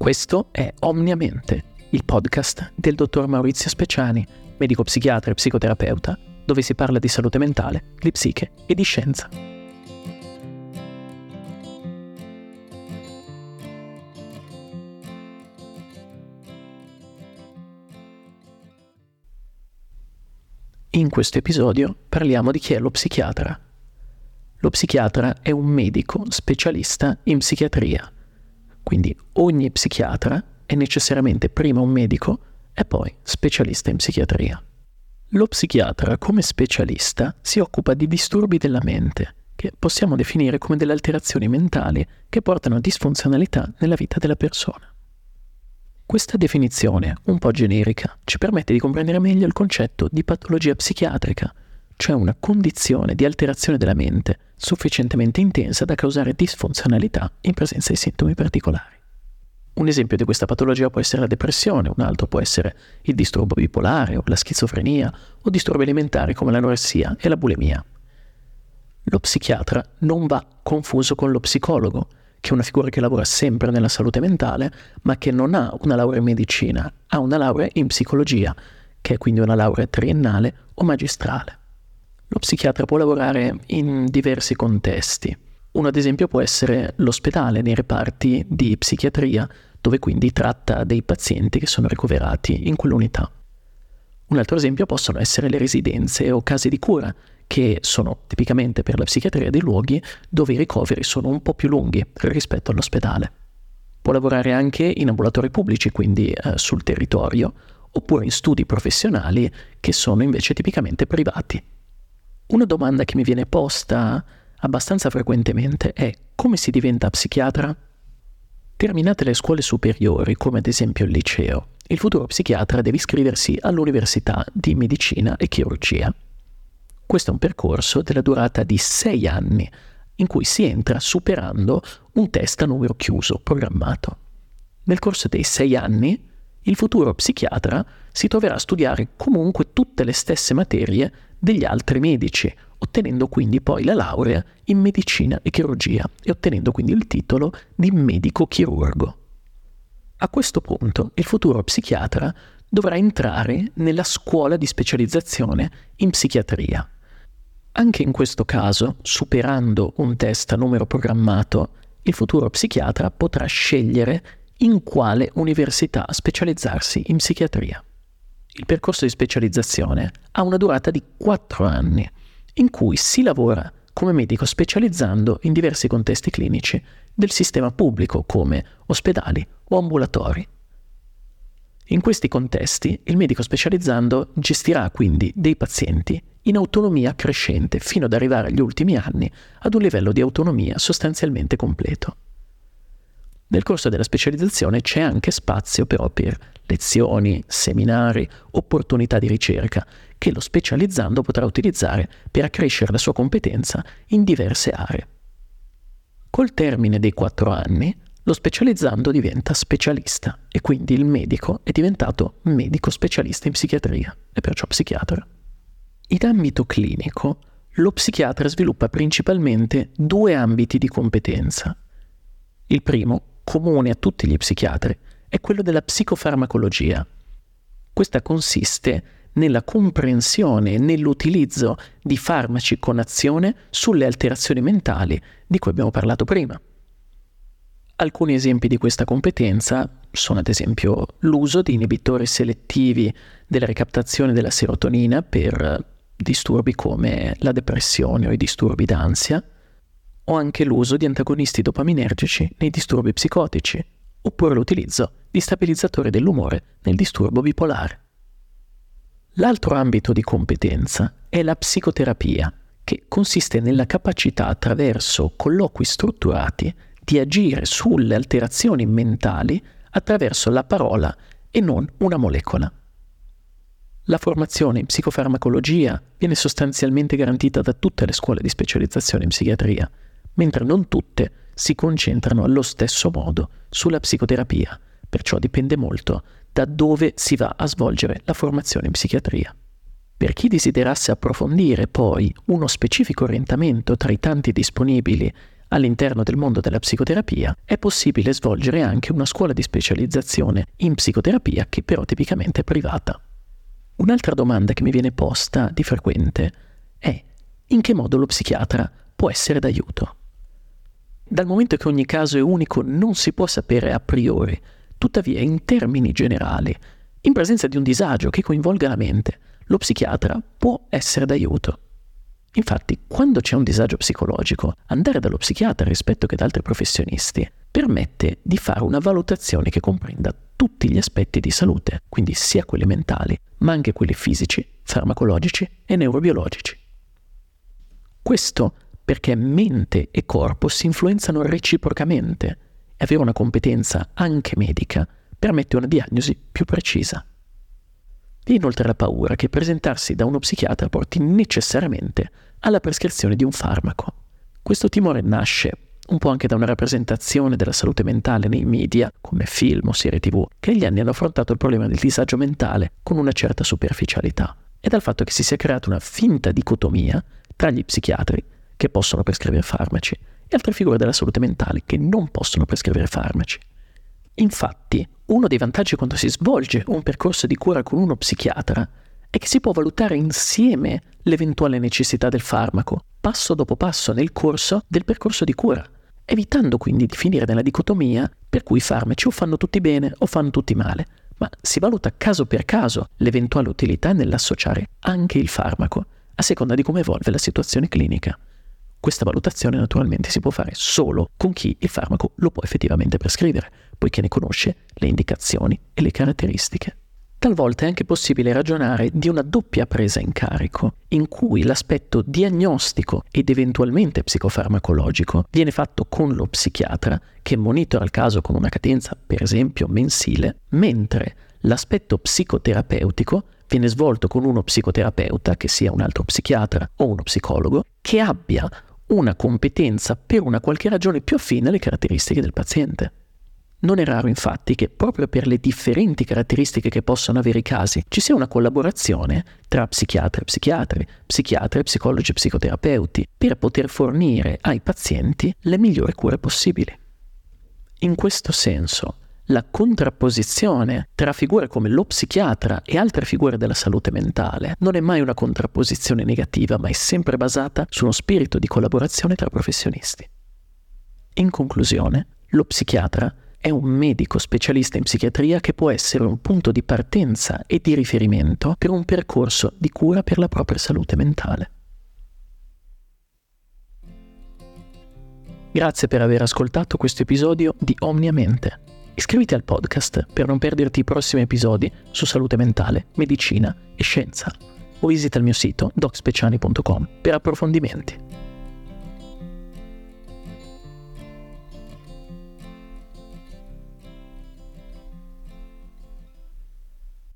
Questo è Omniamente, il podcast del dottor Maurizio Speciani, medico psichiatra e psicoterapeuta, dove si parla di salute mentale, di psiche e di scienza. In questo episodio parliamo di chi è lo psichiatra. Lo psichiatra è un medico specialista in psichiatria quindi ogni psichiatra è necessariamente prima un medico e poi specialista in psichiatria. Lo psichiatra come specialista si occupa di disturbi della mente, che possiamo definire come delle alterazioni mentali che portano a disfunzionalità nella vita della persona. Questa definizione, un po' generica, ci permette di comprendere meglio il concetto di patologia psichiatrica, cioè una condizione di alterazione della mente sufficientemente intensa da causare disfunzionalità in presenza di sintomi particolari. Un esempio di questa patologia può essere la depressione, un altro può essere il disturbo bipolare o la schizofrenia o disturbi alimentari come l'anoressia e la bulimia. Lo psichiatra non va confuso con lo psicologo, che è una figura che lavora sempre nella salute mentale, ma che non ha una laurea in medicina, ha una laurea in psicologia, che è quindi una laurea triennale o magistrale. Lo psichiatra può lavorare in diversi contesti. Uno ad esempio può essere l'ospedale nei reparti di psichiatria, dove quindi tratta dei pazienti che sono ricoverati in quell'unità. Un altro esempio possono essere le residenze o case di cura, che sono tipicamente per la psichiatria dei luoghi dove i ricoveri sono un po' più lunghi rispetto all'ospedale. Può lavorare anche in ambulatori pubblici, quindi eh, sul territorio, oppure in studi professionali che sono invece tipicamente privati. Una domanda che mi viene posta abbastanza frequentemente è come si diventa psichiatra? Terminate le scuole superiori, come ad esempio il liceo, il futuro psichiatra deve iscriversi all'Università di Medicina e Chirurgia. Questo è un percorso della durata di sei anni, in cui si entra superando un test a numero chiuso, programmato. Nel corso dei sei anni, il futuro psichiatra si troverà a studiare comunque tutte le stesse materie degli altri medici, ottenendo quindi poi la laurea in medicina e chirurgia e ottenendo quindi il titolo di medico chirurgo. A questo punto il futuro psichiatra dovrà entrare nella scuola di specializzazione in psichiatria. Anche in questo caso, superando un test a numero programmato, il futuro psichiatra potrà scegliere in quale università specializzarsi in psichiatria. Il percorso di specializzazione ha una durata di 4 anni, in cui si lavora come medico specializzando in diversi contesti clinici del sistema pubblico come ospedali o ambulatori. In questi contesti il medico specializzando gestirà quindi dei pazienti in autonomia crescente fino ad arrivare agli ultimi anni ad un livello di autonomia sostanzialmente completo. Nel corso della specializzazione c'è anche spazio però per lezioni, seminari, opportunità di ricerca che lo specializzando potrà utilizzare per accrescere la sua competenza in diverse aree. Col termine dei quattro anni, lo specializzando diventa specialista e quindi il medico è diventato medico specialista in psichiatria e perciò psichiatra. In ambito clinico, lo psichiatra sviluppa principalmente due ambiti di competenza. Il primo comune a tutti gli psichiatri è quello della psicofarmacologia. Questa consiste nella comprensione e nell'utilizzo di farmaci con azione sulle alterazioni mentali di cui abbiamo parlato prima. Alcuni esempi di questa competenza sono ad esempio l'uso di inibitori selettivi della ricaptazione della serotonina per disturbi come la depressione o i disturbi d'ansia, o anche l'uso di antagonisti dopaminergici nei disturbi psicotici, oppure l'utilizzo di stabilizzatori dell'umore nel disturbo bipolare. L'altro ambito di competenza è la psicoterapia, che consiste nella capacità attraverso colloqui strutturati di agire sulle alterazioni mentali attraverso la parola e non una molecola. La formazione in psicofarmacologia viene sostanzialmente garantita da tutte le scuole di specializzazione in psichiatria, mentre non tutte si concentrano allo stesso modo sulla psicoterapia, perciò dipende molto da dove si va a svolgere la formazione in psichiatria. Per chi desiderasse approfondire poi uno specifico orientamento tra i tanti disponibili all'interno del mondo della psicoterapia, è possibile svolgere anche una scuola di specializzazione in psicoterapia che però tipicamente è privata. Un'altra domanda che mi viene posta di frequente è in che modo lo psichiatra può essere d'aiuto? Dal momento che ogni caso è unico non si può sapere a priori, tuttavia in termini generali, in presenza di un disagio che coinvolga la mente, lo psichiatra può essere d'aiuto. Infatti, quando c'è un disagio psicologico, andare dallo psichiatra rispetto che ad altri professionisti permette di fare una valutazione che comprenda tutti gli aspetti di salute, quindi sia quelli mentali, ma anche quelli fisici, farmacologici e neurobiologici. Questo perché mente e corpo si influenzano reciprocamente e avere una competenza anche medica permette una diagnosi più precisa. Vi è inoltre la paura che presentarsi da uno psichiatra porti necessariamente alla prescrizione di un farmaco. Questo timore nasce un po' anche da una rappresentazione della salute mentale nei media, come film o serie tv, che negli anni hanno affrontato il problema del disagio mentale con una certa superficialità, e dal fatto che si sia creata una finta dicotomia tra gli psichiatri che possono prescrivere farmaci e altre figure della salute mentale che non possono prescrivere farmaci. Infatti, uno dei vantaggi quando si svolge un percorso di cura con uno psichiatra è che si può valutare insieme l'eventuale necessità del farmaco, passo dopo passo nel corso del percorso di cura, evitando quindi di finire nella dicotomia per cui i farmaci o fanno tutti bene o fanno tutti male, ma si valuta caso per caso l'eventuale utilità nell'associare anche il farmaco, a seconda di come evolve la situazione clinica. Questa valutazione naturalmente si può fare solo con chi il farmaco lo può effettivamente prescrivere, poiché ne conosce le indicazioni e le caratteristiche. Talvolta è anche possibile ragionare di una doppia presa in carico, in cui l'aspetto diagnostico ed eventualmente psicofarmacologico viene fatto con lo psichiatra, che monitora il caso con una cadenza, per esempio, mensile, mentre l'aspetto psicoterapeutico viene svolto con uno psicoterapeuta, che sia un altro psichiatra o uno psicologo, che abbia una competenza per una qualche ragione più affine alle caratteristiche del paziente. Non è raro infatti che proprio per le differenti caratteristiche che possono avere i casi ci sia una collaborazione tra psichiatri e psichiatri, psichiatri e psicologi e psicoterapeuti per poter fornire ai pazienti le migliori cure possibili. In questo senso, la contrapposizione tra figure come lo psichiatra e altre figure della salute mentale non è mai una contrapposizione negativa, ma è sempre basata su uno spirito di collaborazione tra professionisti. In conclusione, lo psichiatra è un medico specialista in psichiatria che può essere un punto di partenza e di riferimento per un percorso di cura per la propria salute mentale. Grazie per aver ascoltato questo episodio di Omniamente. Iscriviti al podcast per non perderti i prossimi episodi su salute mentale, medicina e scienza o visita il mio sito docspeciani.com per approfondimenti.